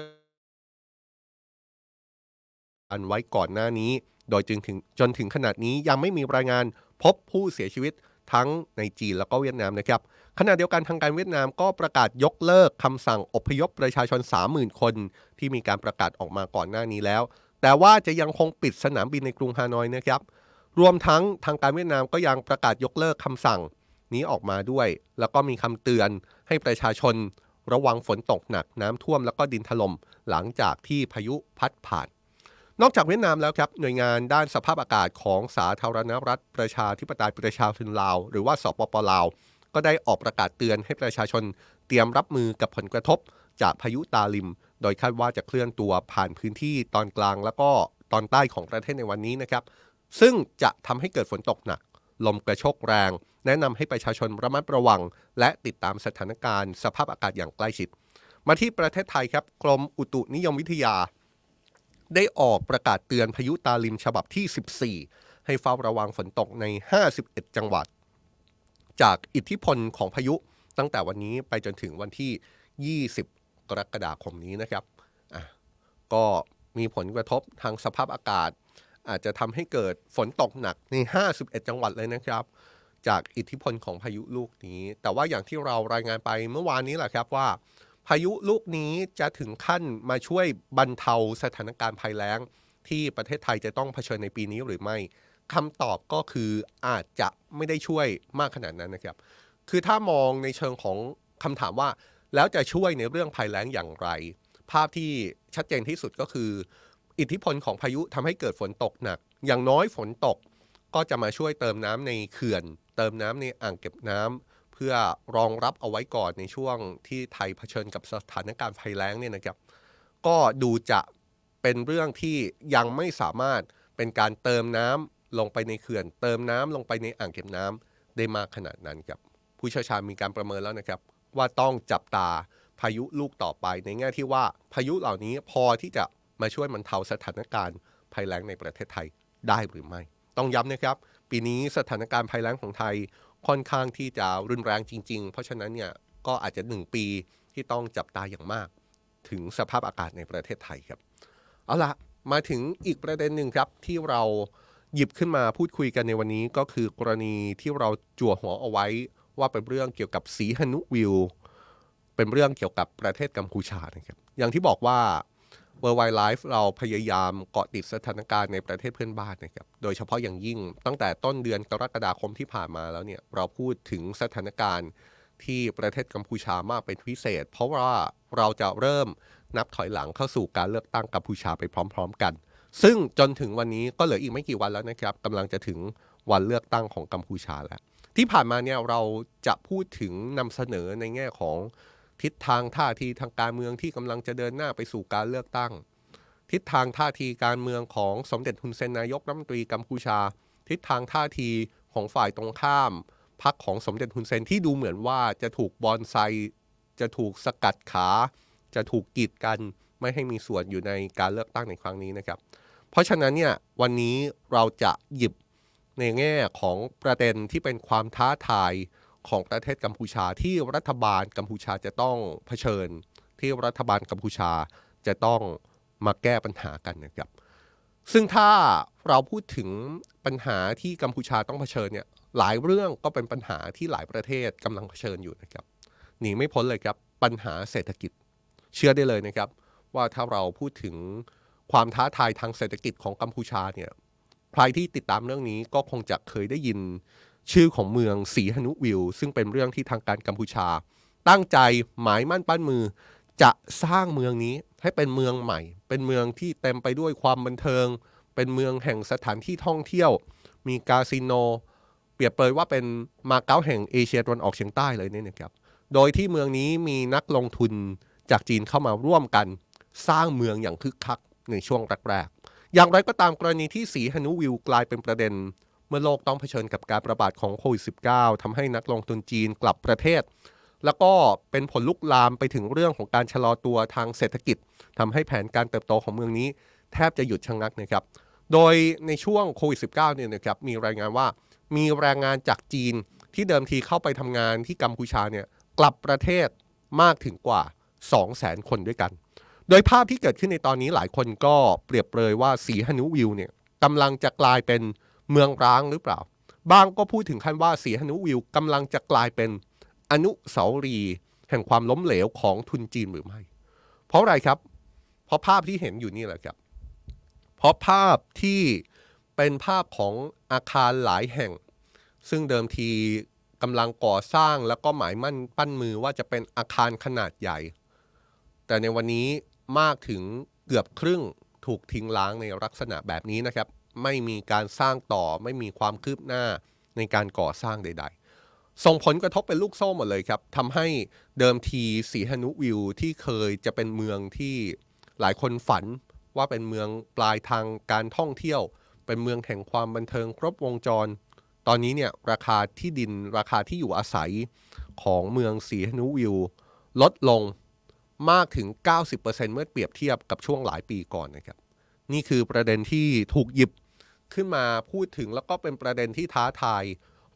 S1: อันไว้ก่อนหน้านี้ โดยจึงถึงจนถึงขนาดนี้ยังไม่มีรายงานพบผู้เสียชีวิตทั้งในจีนแล้วก็เวียดนามนะครับ ขณะเดียวกันทางการเวียดนามก็ประกาศยกเลิกคำสั่งอพยพประชาชน 30,000 คน ที่มีการประกาศออกมาก่อนหน้านี้แล้ว แต่ว่าจะยังคงปิดสนามบินในกรุงฮานอยนะครับ รวมทั้งทางการเวียดนามก็ยังประกาศยกเลิกคำสั่งนี้ออกมาด้วย แล้วก็มีคำเตือนให้ประชาชน ระวังฝนตกหนักน้ำท่วมแล้วก็ดินถล่มหลังจากที่พายุพัดผ่าน นอกจากเวียดนามแล้วครับหน่วยงานด้านสภาพอากาศของสาธารณรัฐประชาธิปไตยประชาชนลาว หรือว่าสปปลาว ก็ได้ออกประกาศเตือนให้ประชาชนเตรียมรับมือกับผลกระทบจากพายุตาลิม โดยคาดว่าจะเคลื่อนตัวผ่านพื้นที่ตอนกลางแล้วก็ตอนใต้ของประเทศในวันนี้นะครับ ซึ่งจะทำให้เกิดฝนตกหนัก ลมกระโชกแรง แนะนำให้ประชาชนระมัดระวัง และติดตามสถานการณ์ สภาพอากาศอย่างใกล้ชิด มาที่ประเทศไทยครับ กรมอุตุนิยมวิทยา ได้ออกประกาศเตือนพายุตาลิมฉบับที่ 14 ให้เฝ้าระวังฝนตกใน 51 จังหวัด จากอิทธิพลของพายุตั้งแต่วันนี้ไปจนถึงวันที่ 20 กรกฎาคมนี้นะครับก็มีผลกระทบทางสภาพอากาศ อาจจะทำให้เกิดฝนตกหนักใน 51 จังหวัดเลยนะครับ จากอิทธิพลของพายุลูกนี้ แต่ว่าอย่างที่เรารายงานไปเมื่อวานนี้แหละครับว่า พายุลูกนี้จะถึงขั้นมาช่วยบรรเทาสถานการณ์ภัยแล้ง ที่ประเทศไทยจะต้องเผชิญในปีนี้หรือไม่คำตอบก็คืออาจจะ ไม่ได้ช่วยมากขนาดนั้นนะครับ คือถ้ามองในเชิงของคำถามว่า แล้วจะช่วยในเรื่องภัยแล้งอย่างไร ภาพที่ชัดเจนที่สุดก็คือ อิทธิพลของพายุทำให้เกิดฝนตกหนัก อย่างน้อยฝนตกก็จะมาช่วยเติมน้ำในเขื่อน เติมน้ำในอ่างเก็บน้ำเพื่อรองรับเอาไว้ก่อนในช่วงที่ไทยเผชิญกับสถานการณ์ภัยแล้งเนี่ยนะครับ ก็ดูจะเป็นเรื่องที่ยังไม่สามารถเป็นการเติมน้ำ ลงไปในเขื่อน เติมน้ำลงไปในอ่างเก็บน้ำได้มากขนาดนั้นครับผู้เชี่ยวชาญมีการประเมินแล้วนะครับ ว่าต้องจับตาพายุลูกต่อไปในแง่ที่ว่าพายุเหล่านี้พอที่จะมาช่วยบรรเทาสถานการณ์ภัยแล้งในประเทศไทยได้หรือไม่ ต้องย้ำนะครับ ปีนี้สถานการณ์ภัยแล้งของไทยค่อนข้างที่จะรุนแรงจริง ๆ เพราะฉะนั้นเนี่ยก็อาจจะหนึ่งปีที่ต้องจับตาอย่างมาก ถึงสภาพอากาศในประเทศไทยครับ เอาละมาถึงอีกประเด็นหนึ่งครับที่เรา หยิบขึ้นมาพูดคุยกันในวันนี้ก็คือกรณีที่เราจั่วหัวเอาไว้ว่าเป็นเรื่องเกี่ยวกับสีหนุวิว เป็นเรื่องเกี่ยวกับประเทศกัมพูชานะครับอย่างที่บอกว่า w o r l d w i d e Life เราพยายามเกาะติดสถานการณ์ในประเทศเพื่อนบ้านนะครับโดยเฉพาะอย่างยิ่งตั้งแต่ต้นเดือนกรกฎาคมที่ผ่านมาแล้วเนี่ยเราพูดถึงสถานการณ์ที่ประเทศกัมพูชามากเป็นพิเศษ เพราะว่าเราจะเริ่มนับถอยหลังเข้าสู่การเลือกตั้งกัมพูชาไปพร้อม ๆ กัน ซึ่งจนถึงวันนี้ก็เหลืออีกไม่กี่วันแล้วนะครับกำลังจะถึงวันเลือกตั้งของกัมพูชาแล้ว ที่ผ่านมาเนี่ยเราจะพูดถึงนำเสนอในแง่ของทิศทางท่าทีทางการเมืองที่กำลังจะเดินหน้าไปสู่การเลือกตั้ง ทิศทางท่าทีการเมืองของสมเด็จฮุนเซนนายกรัฐมนตรีกัมพูชา ทิศทางท่าทีของฝ่ายตรงข้ามพรรคของสมเด็จฮุนเซนที่ดูเหมือนว่าจะถูกบอนไซจะถูกสกัดขา จะถูกกีดกันไม่ให้มีส่วนอยู่ในการเลือกตั้งในครั้งนี้นะครับ เพราะฉะนั้นเนี่ยวันนี้เราจะหยิบในแง่ของประเด็นที่เป็นความท้าทายของประเทศกัมพูชาที่รัฐบาลกัมพูชาจะต้องเผชิญ ที่รัฐบาลกัมพูชาจะต้องมาแก้ปัญหากันนะครับ ซึ่งถ้าเราพูดถึงปัญหาที่กัมพูชาต้องเผชิญเนี่ยหลายเรื่องก็เป็นปัญหาที่หลายประเทศกำลังเผชิญอยู่นะครับหนีไม่พ้นเลยครับปัญหาเศรษฐกิจเชื่อได้เลยนะครับ ว่าถ้าเราพูดถึง ความท้าทายทางเศรษฐกิจของกัมพูชาเนี่ยใครที่ติดตามเรื่องนี้ก็คงจะเคยได้ยินชื่อของเมืองสีหนุวิว ซึ่งเป็นเรื่องที่ทางการกัมพูชา ตั้งใจหมายมั่นปั้นมือ จะสร้างเมืองนี้ให้เป็นเมืองใหม่ เป็นเมืองที่เต็มไปด้วยความบันเทิง เป็นเมืองแห่งสถานที่ท่องเที่ยว มีคาสิโน เปรียบเปรยว่าเป็นมาเก๊าแห่งเอเชียตะวันออกเฉียงใต้เลยเนี่ยนะครับโดยที่เมืองนี้มีนักลงทุนจากจีนเข้ามาร่วมกัน สร้างเมืองอย่างคึกคัก ในช่วงแรกๆอย่างไรก็ตามกรณีที่สีฮนุวิวกลายเป็นประเด็น เมื่อโลกต้องเผชิญกับการระบาดของโควิด -19 ทำให้นักลงทุนจีนกลับประเทศ แล้วก็เป็นผลลุกลามไปถึงเรื่องของการชะลอตัวทางเศรษฐกิจทำให้แผนการเติบโตของเมืองนี้ แทบจะหยุดชะงักนะครับโดยในช่วงโควิด -19 เนี่ยนะครับมีรายงานว่ามีแรงงานจากจีนที่เดิมทีเข้าไปทำงานที่กัมพูชาเนี่ยกลับประเทศมากถึงกว่า 200,000 คนด้วยกัน โดยภาพที่เกิดขึ้นในตอนนี้หลายคนก็เปรียบเปรยว่าสีฮนุวิวเนี่ยกำลังจะกลายเป็นเมืองร้างหรือเปล่า บางก็พูดถึงขั้นว่าสีฮนุวิวกำลังจะกลายเป็นอนุสาวรีย์แห่งความล้มเหลวของทุนจีนหรือไม่ เพราะอะไรครับ เพราะภาพที่เห็นอยู่นี่แหละครับ เพราะภาพที่เป็นภาพของอาคารหลายแห่ง ซึ่งเดิมทีกำลังก่อสร้างแล้วก็หมายมั่นปั้นมือว่าจะเป็นอาคารขนาดใหญ่ แต่ในวันนี้ มากถึงเกือบครึ่งถูกทิ้งล้างในลักษณะแบบนี้นะครับ ไม่มีการสร้างต่อไม่มีความคืบหน้าในการก่อสร้างใด ๆ ส่งผลกระทบเป็นลูกโซ่หมดเลยครับทำให้เดิมทีสีหนุวิวที่เคยจะเป็นเมืองที่หลายคนฝันว่าเป็นเมืองปลายทางการท่องเที่ยว เป็นเมืองแห่งความบันเทิงครบวงจร ตอนนี้เนี่ยราคาที่ดินราคาที่อยู่อาศัยของเมืองสีหนุวิวลดลง มากถึง 90%เมื่อเปรียบเทียบกับช่วงหลายปีก่อนนะครับ นี่คือประเด็นที่ถูกหยิบขึ้นมาพูดถึงแล้วก็เป็นประเด็นที่ท้าทาย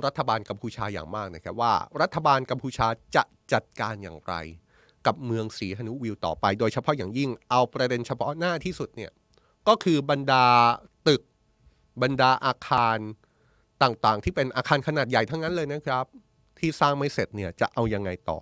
S1: รัฐบาลกัมพูชาอย่างมากนะครับว่า รัฐบาลกัมพูชาจะจัดการอย่างไร กับเมืองสีหนุวิวต่อไป โดยเฉพาะอย่างยิ่งเอาประเด็นเฉพาะหน้าที่สุดเนี่ยก็คือบรรดาตึกบรรดาอาคารต่างๆ ที่เป็นอาคารขนาดใหญ่ทั้งนั้นเลยนะครับ ที่สร้างไม่เสร็จเนี่ยจะเอายังไงต่อ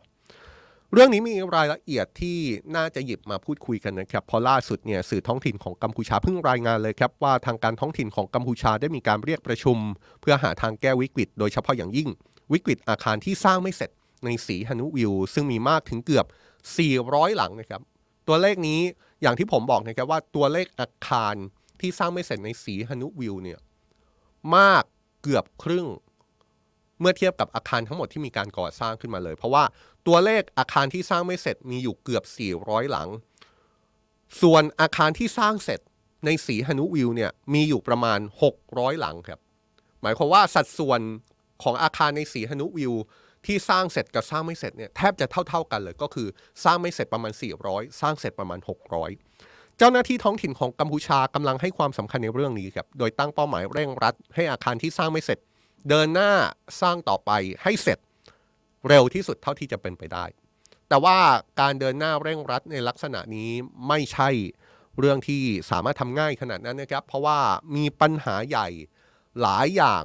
S1: เรื่องนี้มีรายละเอียดที่น่าจะหยิบมาพูดคุยกันนะครับเพราะล่าสุดเนี่ยสื่อท้องถิ่นของกัมพูชาเพิ่งรายงานเลยครับว่าทางการท้องถิ่นของกัมพูชาได้มีการเรียกประชุม เพื่อหาทางแก้วิกฤต โดยเฉพาะอย่างยิ่ง วิกฤตอาคารที่สร้างไม่เสร็จในสีฮานุวิว ซึ่งมีมากถึงเกือบ 400 หลังนะครับ ตัวเลขนี้อย่างที่ผมบอกนะครับว่าตัวเลขอาคารที่สร้างไม่เสร็จในสีฮานุวิวเนี่ยมากเกือบครึ่งเมื่อเทียบกับอาคารทั้งหมดที่มีการก่อสร้างขึ้นมาเลย เพราะว่า ตัวเลขอาคารที่สร้างไม่เสร็จมีอยู่เกือบ 400 หลัง ส่วนอาคารที่สร้างเสร็จในสีฮานุวิวเนี่ยมีอยู่ประมาณ 600 หลังครับ หมายความว่าสัดส่วนของอาคารในสีฮานุวิวที่สร้างเสร็จกับสร้างไม่เสร็จเนี่ยแทบจะเท่า ๆกันเลยก็คือสร้างไม่เสร็จประมาณ 400 สร้างเสร็จประมาณ 600 เจ้าหน้าที่ท้องถิ่นของกัมพูชากำลังให้ความสำคัญในเรื่องนี้ครับโดยตั้งเป้าหมายเร่งรัด ให้อาคารที่สร้างไม่เสร็จ เดินหน้าสร้างต่อไปให้เสร็จ เร็วที่สุดเท่าที่จะเป็นไปได้ แต่ว่าการเดินหน้าเร่งรัดในลักษณะนี้ไม่ใช่เรื่องที่สามารถทำง่ายขนาดนั้นนะครับ เพราะว่ามีปัญหาใหญ่หลายอย่าง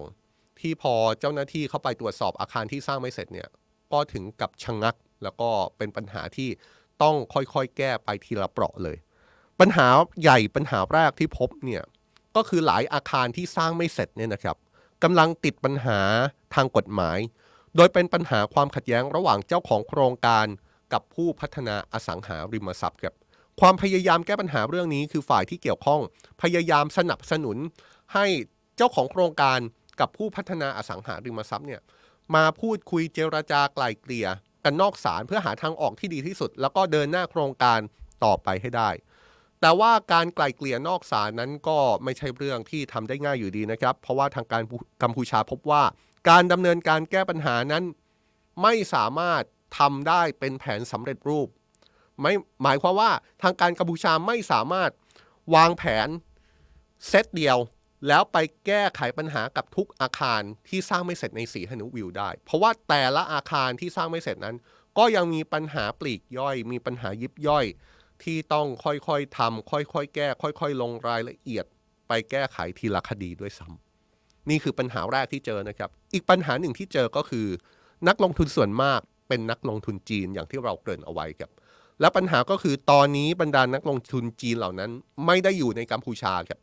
S1: ที่พอเจ้าหน้าที่เข้าไปตรวจสอบอาคารที่สร้างไม่เสร็จเนี่ยก็ถึงกับชะงงัก แล้วก็เป็นปัญหาที่ต้องค่อยๆ แก้ไปทีละเปราะเลย ปัญหาใหญ่ปัญหาแรกที่พบเนี่ยก็คือหลายอาคารที่สร้างไม่เสร็จเนี่ยนะครับกำลังติดปัญหาทางกฎหมาย โดยเป็นปัญหาความขัดแย้งระหว่างเจ้าของโครงการกับผู้พัฒนาอสังหาริมทรัพย์ครับความพยายามแก้ปัญหาเรื่องนี้คือฝ่ายที่เกี่ยวข้อง พยายามสนับสนุนให้เจ้าของโครงการกับผู้พัฒนาอสังหาริมทรัพย์เนี่ยมาพูดคุยเจรจาไกล่เกลี่ยกันนอกศาลเพื่อหาทางออกที่ดีที่สุด แล้วก็เดินหน้าโครงการต่อไปให้ได้ แต่ว่าการไกล่เกลี่ยนอกศาลนั้นก็ไม่ใช่เรื่องที่ทำได้ง่ายอยู่ดีนะครับ เพราะว่าทางการกัมพูชาพบว่า การดำเนินการแก้ปัญหานั้น ไม่สามารถทำได้เป็นแผนสำเร็จรูปไม่หมายความว่าทางการกัมพูชาไม่สามารถวางแผนเซตเดียว แล้วไปแก้ไขปัญหากับทุกอาคารที่สร้างไม่เสร็จในสีฮนุวิวได้ เพราะว่าแต่ละอาคารที่สร้างไม่เสร็จนั้น ก็ยังมีปัญหาปลีกย่อย มีปัญหายิบย่อย ที่ต้องค่อยๆทำค่อยๆแก้ ค่อย ๆ ลงรายละเอียด ไปแก้ไขทีละคดีด้วยซ้ำ นี่คือปัญหาแรกที่เจอนะครับ อีกปัญหาหนึ่งที่เจอก็คือ นักลงทุนส่วนมากเป็นนักลงทุนจีนอย่างที่เราเกริ่นเอาไว้ครับ และปัญหาก็คือตอนนี้บรรดานักลงทุนจีนเหล่านั้น ไม่ได้อยู่ในกัมพูชาครับ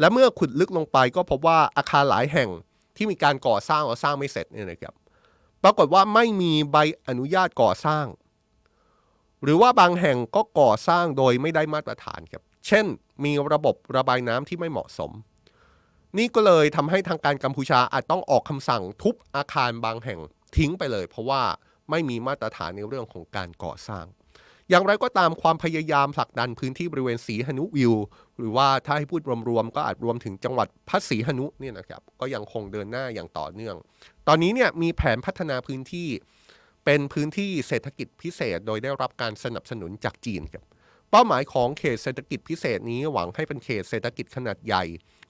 S1: และเมื่อขุดลึกลงไปก็พบว่าอาคารหลายแห่งที่มีการก่อสร้าง or สร้างไม่เสร็จเนี่ยนะครับ ปรากฏว่าไม่มีใบอนุญาตก่อสร้าง หรือว่าบางแห่งก็ก่อสร้างโดยไม่ได้มาตรฐานครับ เช่น มีระบบระบายน้ำที่ไม่เหมาะสม นี่ก็เลยทำให้ทางการกัมพูชาอาจต้องออกคำสั่งทุบอาคารบางแห่งทิ้งไปเลย เพราะว่าไม่มีมาตรฐานในเรื่องของการก่อสร้าง อย่างไรก็ตามความพยายามผลักดันพื้นที่บริเวณสีหนุวิว หรือว่าถ้าให้พูดรวมๆก็อาจรวมถึงจังหวัดพัทสีหนุเนี่ยนะครับก็ยังคงเดินหน้าอย่างต่อเนื่อง ตอนนี้เนี่ยมีแผนพัฒนาพื้นที่เป็นพื้นที่เศรษฐกิจพิเศษ โดยได้รับการสนับสนุนจากจีนครับเป้าหมายของเขตเศรษฐกิจพิเศษนี้หวังให้เป็นเขตเศรษฐกิจขนาดใหญ่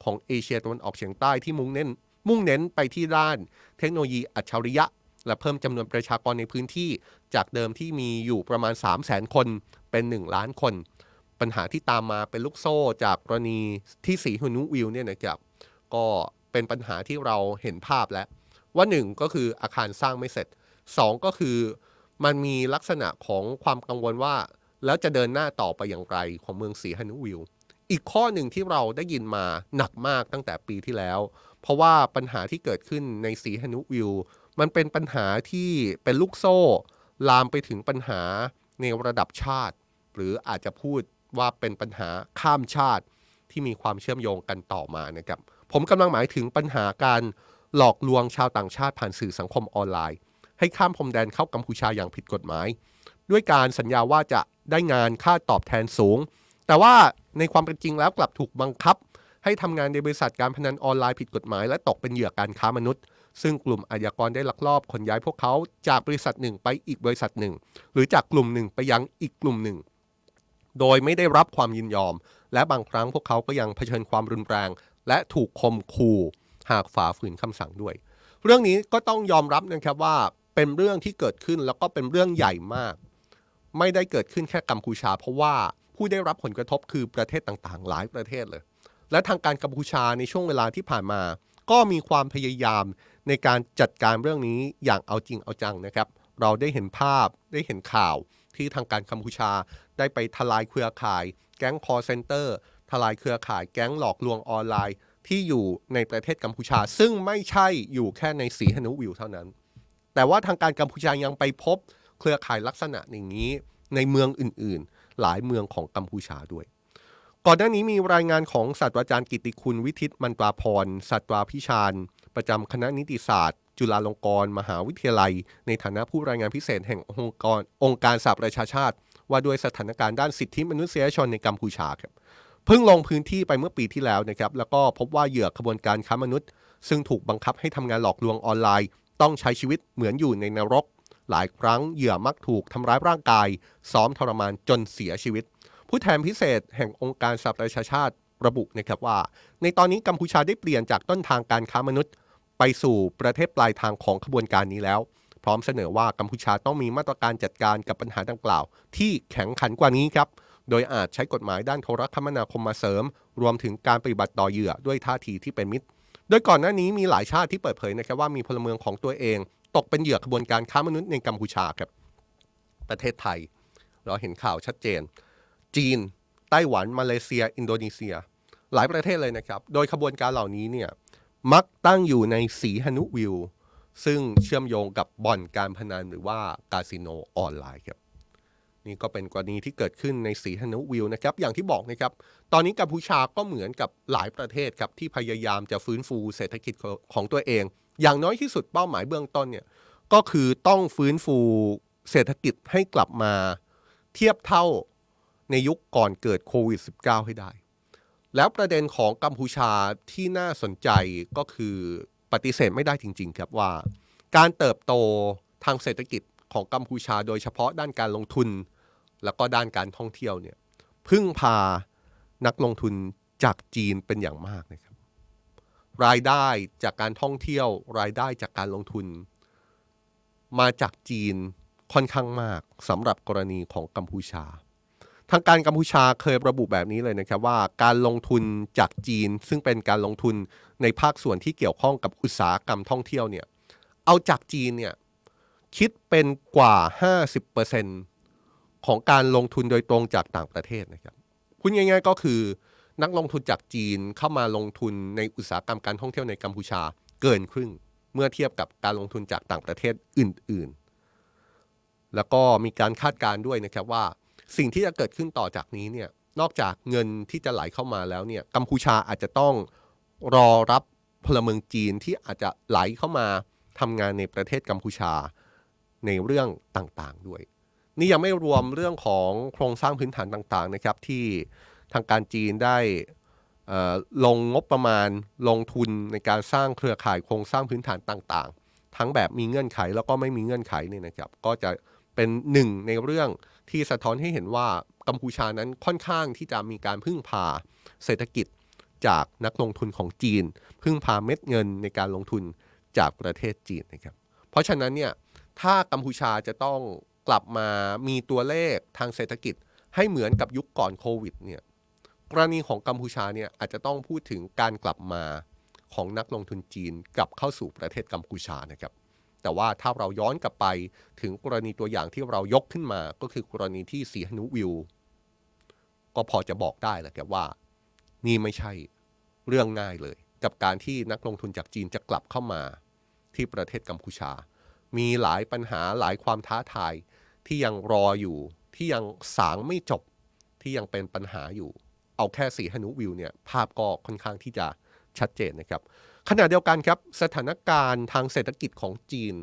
S1: ของเอเชียตะวันออกเฉียงใต้ที่มุ่งเน้น มุ่งเน้นไปที่ด้าน เทคโนโลยีอัจฉริยะ และเพิ่มจำนวนประชากรในพื้นที่ จากเดิมที่มีอยู่ประมาณ 3 0 0แสนคนเป็น 1 ล้านคน ปัญหาที่ตามมาเป็นลูกโซ่จากกรณีที่สีฮุนุวิวเนี่ยนะครับก็เป็นปัญหาที่เราเห็นภาพแล้ว ว่า 1 ก็คืออาคารสร้างไม่เสร็จ 2 ก็คือมันมีลักษณะของความกังวลว่า แล้วจะเดินหน้าต่อไปอย่างไรของเมืองสีฮนุวิว อีกข้อหนึ่งที่เราได้ยินมาหนักมากตั้งแต่ปีที่แล้ว เพราะว่าปัญหาที่เกิดขึ้นในสีฮนุวิว มันเป็นปัญหาที่เป็นลูกโซ่ ลามไปถึงปัญหาในระดับชาติ หรืออาจจะพูดว่าเป็นปัญหาข้ามชาติที่มีความเชื่อมโยงกันต่อมานะครับ ผมกำลังหมายถึงปัญหาการหลอกลวงชาวต่างชาติผ่านสื่อสังคมออนไลน์ ให้ข้ามพรมแดนเข้ากัมพูชาอย่างผิดกฎหมาย ด้วยการสัญญาว่าจะได้งานค่าตอบแทนสูง แต่ว่าในความเป็นจริงแล้วกลับถูกบังคับ ให้ทำงานในบริษัทการพนันออนไลน์ผิดกฎหมาย และตกเป็นเหยื่อการค้ามนุษย์ ซึ่งกลุ่มอาญากรได้ลักลอบขนย้ายพวกเขาจากบริษัทหนึ่งไปอีกบริษัทหนึ่ง หรือจากกลุ่มหนึ่งไปยังอีกกลุ่มหนึ่ง โดยไม่ได้รับความยินยอม และบางครั้งพวกเขาก็ยังเผชิญความรุนแรง และถูกคมขู่หากฝ่าฝืนคำสั่งด้วย เรื่องนี้ก็ต้องยอมรับนะครับว่าเป็นเรื่องที่เกิดขึ้นแล้วก็เป็นเรื่องใหญ่มาก ไม่ได้เกิดขึ้นแค่กัมพูชา เพราะว่า ผู้ได้รับผลกระทบคือประเทศต่างๆ หลายประเทศเลย และทางการกัมพูชาในช่วงเวลาที่ผ่านมา ก็มีความพยายามในการจัดการเรื่องนี้อย่างเอาจริงเอาจังนะครับ เราได้เห็นภาพได้เห็นข่าวที่ทางการกัมพูชาได้ไปทลายเครือข่าย แก๊งคอลเซ็นเตอร์ทลายเครือข่ายแก๊งหลอกลวงออนไลน์ ที่อยู่ในประเทศกัมพูชา ซึ่งไม่ใช่อยู่แค่ในสีหนุวิลล์เท่านั้น แต่ว่าทางการกัมพูชายังไปพบเครือข่ายลักษณะอย่างนี้ในเมืองอื่นๆ หลายเมืองของกัมพูชาด้วย ก่อนหน้านี้มีรายงานของศาสตราจารย์กิติคุณวิทิตมันตราพรศาสตราพิชาญประจำคณะนิติศาสตร์ จุฬาลงกรณ์มหาวิทยาลัย ในฐานะผู้รายงานพิเศษแห่งองค์กรองค์การสหประชาชาติ ว่าด้วยสถานการณ์ด้านสิทธิมนุษยชนในกัมพูชาครับเพิ่งลงพื้นที่ไปเมื่อปีที่แล้วนะครับแล้วก็พบว่าเหยื่อขบวนการค้ามนุษย์ ซึ่งถูกบังคับให้ทำงานหลอกลวงออนไลน์ ต้องใช้ชีวิตเหมือนอยู่ในนรก หลายครั้งเหยื่อมักถูกทำร้ายร่างกาย ซ้อมทรมานจนเสียชีวิต ผู้แทนพิเศษแห่งองค์การสหประชาชาติระบุนะครับว่า ในตอนนี้กัมพูชาได้เปลี่ยนจากต้นทางการค้ามนุษย์ ไปสู่ประเทศปลายทางของขบวนการนี้แล้ว พร้อมเสนอว่ากัมพูชาต้องมีมาตรการจัดการกับปัญหาดังกล่าว ที่แข็งขันกว่านี้ครับโดยอาจใช้กฎหมายด้านโทรคมนาคมมาเสริม รวมถึงการปฏิบัติต่อเหยื่อด้วยท่าทีที่เป็นมิตร โดยก่อนหน้านี้มีหลายชาติที่เปิดเผยนะครับว่ามีพลเมืองของตัวเอง ตกเป็นเหยื่อขบวนการค้ามนุษย์ในกัมพูชาครับ ประเทศไทย เราเห็นข่าวชัดเจน จีน ไต้หวัน มาเลเซีย อินโดนีเซีย หลายประเทศเลยนะครับ โดยขบวนการเหล่านี้เนี่ยมักตั้งอยู่ในสีหนุวิว ซึ่งเชื่อมโยงกับบ่อนการพนันหรือว่าคาสิโนออนไลน์ครับนี่ก็เป็นกรณีที่เกิดขึ้นในสีหนุวิวนะครับ อย่างที่บอกนะครับ ตอนนี้กัมพูชาก็เหมือนกับหลายประเทศครับที่พยายามจะฟื้นฟูเศรษฐกิจของตัวเอง อย่างน้อยที่สุดเป้าหมายเบื้องต้นเนี่ยก็คือต้องฟื้นฟูเศรษฐกิจให้กลับมาเทียบเท่าในยุคก่อนเกิดโควิด -19 ให้ได้ แล้วประเด็นของกัมพูชาที่น่าสนใจก็คือปฏิเสธไม่ได้จริง ๆ ครับว่า การเติบโตทางเศรษฐกิจของกัมพูชา โดยเฉพาะด้านการลงทุน แล้วก็ด้านการท่องเที่ยวเนี่ยพึ่งพานักลงทุนจากจีนเป็นอย่างมากนะครับ รายได้จากการท่องเที่ยว รายได้จากการลงทุน มาจากจีนค่อนข้างมากสำหรับกรณีของกัมพูชา ทางการกัมพูชาเคยระบุแบบนี้เลยนะครับว่า การลงทุนจากจีนซึ่งเป็นการลงทุนในภาคส่วนที่เกี่ยวข้องกับอุตสาหกรรมท่องเที่ยวเนี่ยเอาจากจีนเนี่ยคิดเป็นกว่า 50%ของการลงทุนโดยตรงจากต่างประเทศนะครับพูดง่ายๆก็คือ นักลงทุนจากจีนเข้ามาลงทุนในอุตสาหกรรมการท่องเที่ยวในกัมพูชาเกินครึ่ง เมื่อเทียบกับการลงทุนจากต่างประเทศอื่น ๆ แล้วก็มีการคาดการณ์ด้วยนะครับว่า สิ่งที่จะเกิดขึ้นต่อจากนี้เนี่ยนอกจากเงินที่จะไหลเข้ามาแล้วเนี่ยกัมพูชาอาจจะต้องรอรับพลเมืองจีนที่อาจจะไหลเข้ามาทำงานในประเทศกัมพูชาในเรื่องต่างๆด้วย นี่ยังไม่รวมเรื่องของโครงสร้างพื้นฐานต่างๆนะครับที่ ทางการจีนได้ลงงบประมาณลงทุนในการสร้างเครือข่ายโครงสร้างพื้นฐานต่าง ๆ ทั้งแบบมีเงื่อนไขแล้วก็ไม่มีเงื่อนไขเนี่ยนะครับ ก็จะเป็นหนึ่งในเรื่องที่สะท้อนให้เห็นว่ากัมพูชานั้นค่อนข้างที่จะมีการพึ่งพาเศรษฐกิจจากนักลงทุนของจีน พึ่งพาเม็ดเงินในการลงทุนจากประเทศจีนนะครับ เพราะฉะนั้นเนี่ยถ้ากัมพูชาจะต้องกลับมามีตัวเลขทางเศรษฐกิจให้เหมือนกับยุคก่อนโควิดเนี่ย กรณีของกัมพูชาเนี่ยอาจจะต้องพูดถึงการกลับมาของนักลงทุนจีนกลับเข้าสู่ประเทศกัมพูชานะครับ แต่ว่าถ้าเราย้อนกลับไปถึงกรณีตัวอย่างที่เรายกขึ้นมา ก็คือกรณีที่สีหนุวิว ก็พอจะบอกได้แหละครับว่า นี่ไม่ใช่เรื่องง่ายเลย กับการที่นักลงทุนจากจีนจะกลับเข้ามาที่ประเทศกัมพูชา มีหลายปัญหาหลายความท้าทายที่ยังรออยู่ ที่ยังสางไม่จบที่ยังเป็นปัญหาอยู่ เอาแค่สีหนุวิวเนี่ยภาพก็ค่อนข้างที่จะชัดเจนนะครับขณะเดียวกันครับสถานการณ์ทางเศรษฐกิจของจีน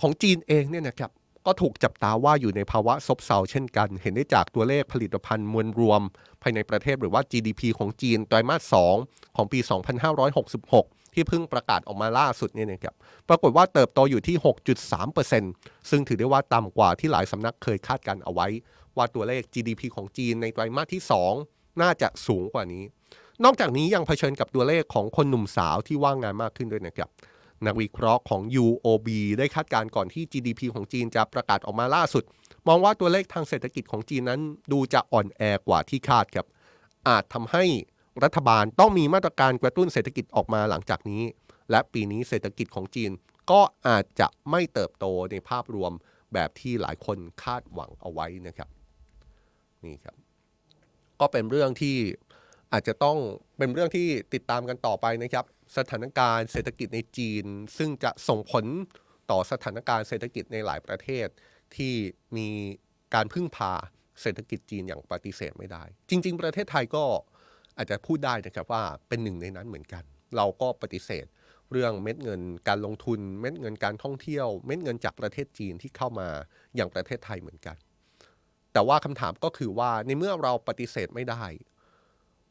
S1: ของจีนเองเนี่ยนะครับก็ถูกจับตาว่าอยู่ในภาวะซบเซาเช่นกัน เห็นได้จากตัวเลขผลิตภัณฑ์มวลรวม ภายในประเทศหรือว่า GDP ของจีนไตรมาส 2 ของปี 2566 ที่เพิ่งประกาศออกมาล่าสุดเนี่ยนะครับปรากฏว่าเติบโตอยู่ที่ 6.3%ซึ่งถือได้ว่าต่ำกว่าที่หลายสำนักเคยคาดการเอาไว้ ว่าตัวเลข GDP ของจีนในไตรมาสที่ 2 น่าจะสูงกว่านี้ นอกจากนี้ยังเผชิญกับตัวเลขของคนหนุ่มสาวที่ว่างงานมากขึ้นด้วยนะครับ นักวิเคราะห์ของ UOB ได้คาดการณ์ก่อนที่ GDP ของจีนจะประกาศออกมาล่าสุด มองว่าตัวเลขทางเศรษฐกิจของจีนนั้น ดูจะอ่อนแอกว่าที่คาดครับ อาจทำให้รัฐบาลต้องมีมาตรการกระตุ้นเศรษฐกิจออกมาหลังจากนี้ และปีนี้เศรษฐกิจของจีนก็อาจจะไม่เติบโตในภาพรวมแบบที่หลายคนคาดหวังเอาไว้นะครับ นี่ครับ ก็เป็นเรื่องที่อาจจะต้องเป็นเรื่องที่ติดตามกันต่อไปนะครับ สถานการณ์เศรษฐกิจในจีน ซึ่งจะส่งผลต่อสถานการณ์เศรษฐกิจในหลายประเทศ ที่มีการพึ่งพาเศรษฐกิจจีนอย่างปฏิเสธไม่ได้ จริง ๆ ประเทศไทยก็อาจจะพูดได้นะครับว่าเป็นหนึ่งในนั้นเหมือนกัน เราก็ปฏิเสธเรื่องเม็ดเงินการลงทุน เม็ดเงินการท่องเที่ยว เม็ดเงินจากประเทศจีนที่เข้ามาอย่างประเทศไทยเหมือนกัน แต่ว่าคำถามก็คือว่าในเมื่อเราปฏิเสธไม่ได้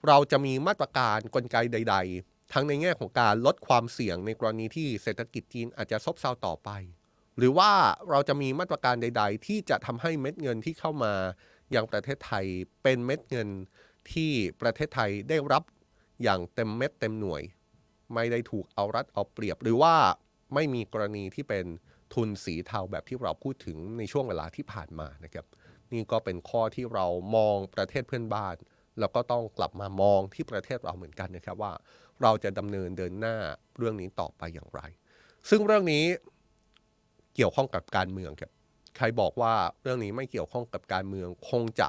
S1: เราจะมีมาตรการกลไกใด ๆ ทั้งในแง่ของการลดความเสี่ยงในกรณีที่เศรษฐกิจจีนอาจจะซบเซาต่อไป หรือว่าเราจะมีมาตรการใด ๆ ที่จะทำให้เม็ดเงินที่เข้ามาอยังประเทศไทยเป็นเม็ดเงินที่ประเทศไทยได้รับอย่างเต็มเม็ดเต็มหน่วย ไม่ได้ถูกเอารัดเอาเปรียบ หรือว่าไม่มีกรณีที่เป็นทุนสีเทาแบบที่เราพูดถึงในช่วงเวลาที่ผ่านมานะครับ นี่ก็เป็นข้อที่เรามองประเทศเพื่อนบ้าน แล้วก็ต้องกลับมามองที่ประเทศเราเหมือนกันนะครับว่า เราจะดำเนินเดินหน้าเรื่องนี้ต่อไปอย่างไร ซึ่งเรื่องนี้เกี่ยวข้องกับการเมืองครับใครบอกว่าเรื่องนี้ไม่เกี่ยวข้องกับการเมืองคงจะ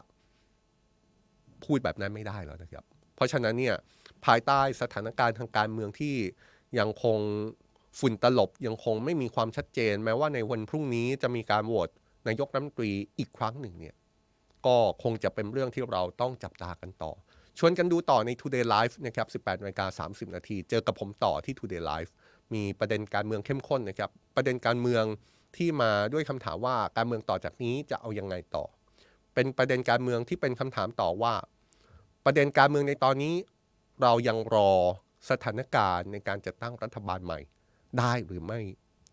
S1: พูดแบบนั้นไม่ได้แล้วนะครับ เพราะฉะนั้นเนี่ยภายใต้สถานการณ์ทางการเมืองที่ยังคงฝุ่นตลบยังคงไม่มีความชัดเจน แม้ว่าในวันพรุ่งนี้จะมีการโหวต นายกรัฐมนตรีอีกครั้งหนึ่งเนี่ยก็คงจะเป็นเรื่องที่เราต้องจับตากันต่อ ชวนกันดูต่อใน Today Live นะครับ 18นาฬิกา30 นาที เจอกับผมต่อที่ Today Live มีประเด็นการเมืองเข้มข้นนะครับ ประเด็นการเมืองที่มาด้วยคำถามว่าการเมืองต่อจากนี้จะเอายังไงต่อ เป็นประเด็นการเมืองที่เป็นคำถามต่อว่า ประเด็นการเมืองในตอนนี้ เรายังรอสถานการณ์ในการจัดตั้งรัฐบาลใหม่ ได้หรือไม่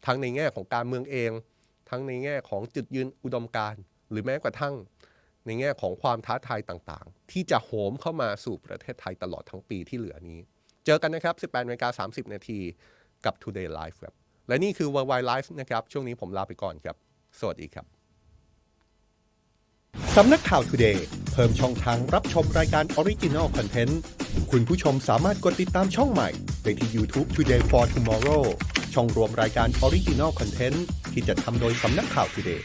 S1: ทั้งในแง่ของการเมืองเอง ทั้งในแง่ของจุดยืนอุดมการณ์หรือแม้กระทั่งในแง่ของความท้าทายต่างๆ ที่จะโหมเข้ามาสู่ประเทศไทยตลอดทั้งปีที่เหลือนี้ เจอกันนะครับ 18นาฬิกา30 นาทีกับ Today Live ครับ และนี่คือ Worldwide Live นะครับ ช่วงนี้ผมลาไปก่อนครับ สวัสดีครับ
S2: สำนักข่าว Today เพิ่มช่องทางรับชมรายการ Original Content คุณผู้ชมสามารถกดติดตามช่องใหม่ได้ที่ YouTube Today for Tomorrow ช่องรวมรายการ Original Content ที่จะทำโดยสำนักข่าว Today